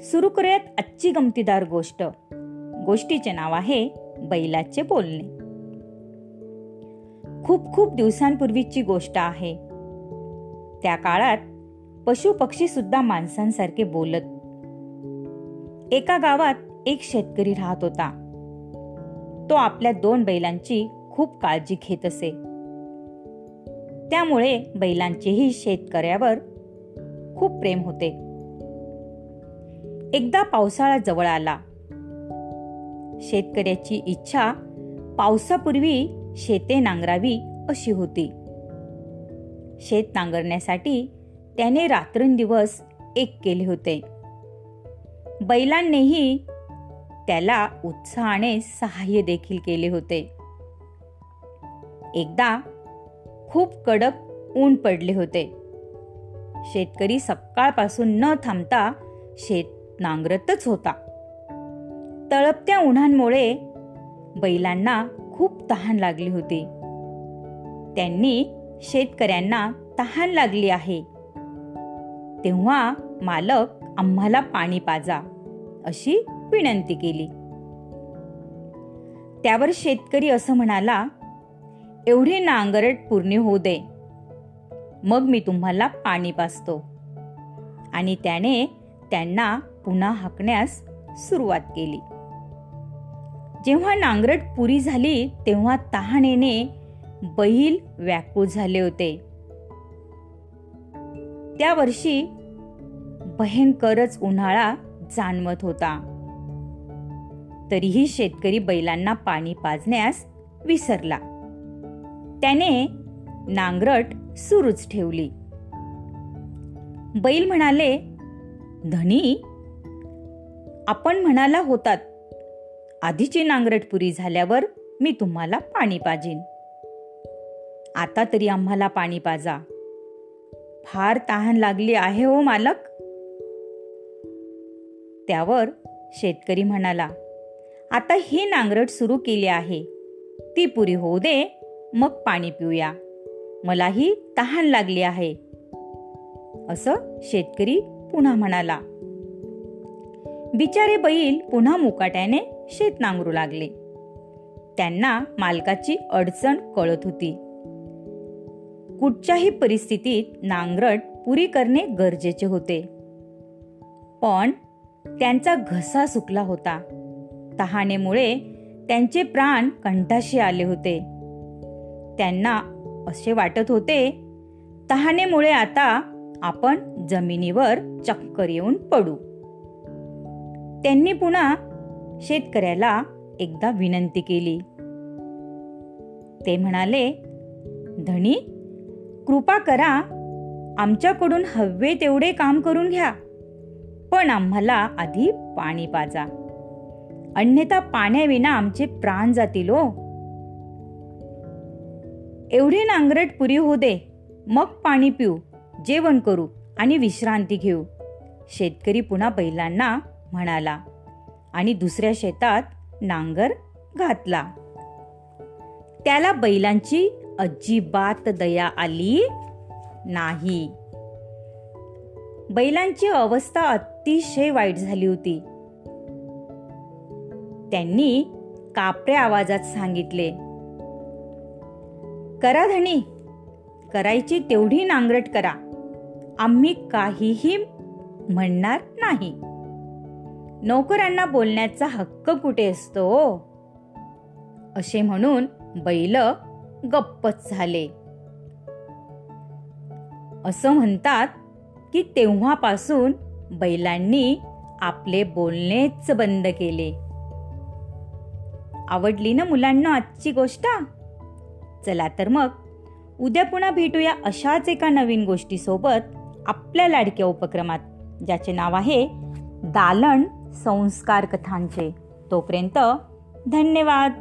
सुरू करूयात आजची गमतीदार गोष्ट. गोष्टीचे नाव आहे बैलाचे बोलणे. खूप खूप दिवसांपूर्वीची गोष्ट आहे. त्या काळात पशु पक्षी सुद्धा माणसांसारखे बोलत. एका गावात एक शेतकरी राहत होता. तो आपल्या दोन बैलांची खूप काळजी घेत असे. त्यामुळे बैलांचेही शेतकऱ्यावर खूप प्रेम होते. एकदा पावसाळा जवळ आला. शेतकऱ्याची इच्छा पावसापूर्वी शेते नांगरावी अशी होती. शेत नांगरण्यासाठी त्याने रात्रंदिवस एक केले होते. बैलांनीही त्याला उत्साहाने सहाय्य देखील केले होते. एकदा खूप कडक ऊन पडले होते. शेतकरी सकाळपासून न थांबता शेत नांगरतच होता. तळपत्या उन्हांमुळे बैलांना खूप तहान लागली होती. त्यांनी शेतकऱ्यांना तहान लागली आहे. तेव्हा मालक आम्हाला पाणी पाजा अशी विनंती केली. त्यावर शेतकरी असं म्हणाला एवढी नांगरट पूर्ण होऊ दे. मग मी तुम्हाला पाणी पाजतो. आणि त्याने त्यांना पुन्हा हाकण्यास सुरुवात केली. जेव्हा नांगरट पुरी झाली तेव्हा तहानेने बैल व्याकुळ झाले होते. त्या वर्षी भयंकरच उन्हाळा जाणवत होता. तरीही शेतकरी बैलांना पाणी पाजण्यास विसरला. त्याने नांगरट सुरूच ठेवली. बैल म्हणाले धनी आपण म्हणाला होतात आधीची नांगरट पुरी झाल्यावर मी तुम्हाला पाणी पाजीन. आता तरी आम्हाला पाणी पाजा. फार तहान लागली आहे हो मालक. त्यावर शेतकरी म्हणाला आता ही नांगरट सुरू केली आहे. ती पुरी होऊ दे मग पाणी पिऊया. मलाही तहान लागली आहे. असं शेतकरी पुन्हा म्हणाला. बिचारे बैल पुन्हा मुकाट्याने शेत नांगरू लागले. त्यांना मालकाची अडचण कळत होती. कुठच्याही परिस्थितीत नांगरट पुरी करणे गरजेचे होते. पण त्यांचा घसा सुकला होता. तहानेमुळे त्यांचे प्राण कंठाशी आले होते. त्यांना असे वाटत होते तहानेमुळे आता आपण जमिनीवर चक्कर येऊन पडू. त्यांनी पुन्हा शेतकऱ्याला एकदा विनंती केली. ते म्हणाले धनी कृपा करा आमच्याकडून हवे तेवढे काम करून घ्या पण आम्हाला आधी पाणी पाजा. अन्यथा पाण्याविना आमचे प्राण जातील हो. एवढे नांगरट पुरी होऊ दे मग पाणी पिऊ जेवण करू आणि विश्रांती घेऊ. शेतकरी पुन्हा बैलांना म्हणाला आणि दुसऱ्या शेतात नांगर घातला. त्याला बैलांची अजिबात दया आली नाही. बैलांची अवस्था अतिशय वाईट झाली होती. त्यांनी कापऱ्या आवाजात सांगितले करा धनी करायची तेवढी नांगरट करा. आम्ही काहीही म्हणणार नाही. नोकरांना बोलण्याचा हक्क कुठे असतो? असे म्हणून बैल गप्पच झाले. असं म्हणतात की तेव्हापासून बैलांनी आपले बोलणेच बंद केले. आवडली ना मुलांना आजची गोष्ट? चला तर मग उद्या पुन्हा भेटूया अशाच एका नवीन गोष्टीसोबत आपल्या लाडक्या उपक्रमात ज्याचे नाव आहे दालन संस्कार कथांचे तोपर्यंत धन्यवाद.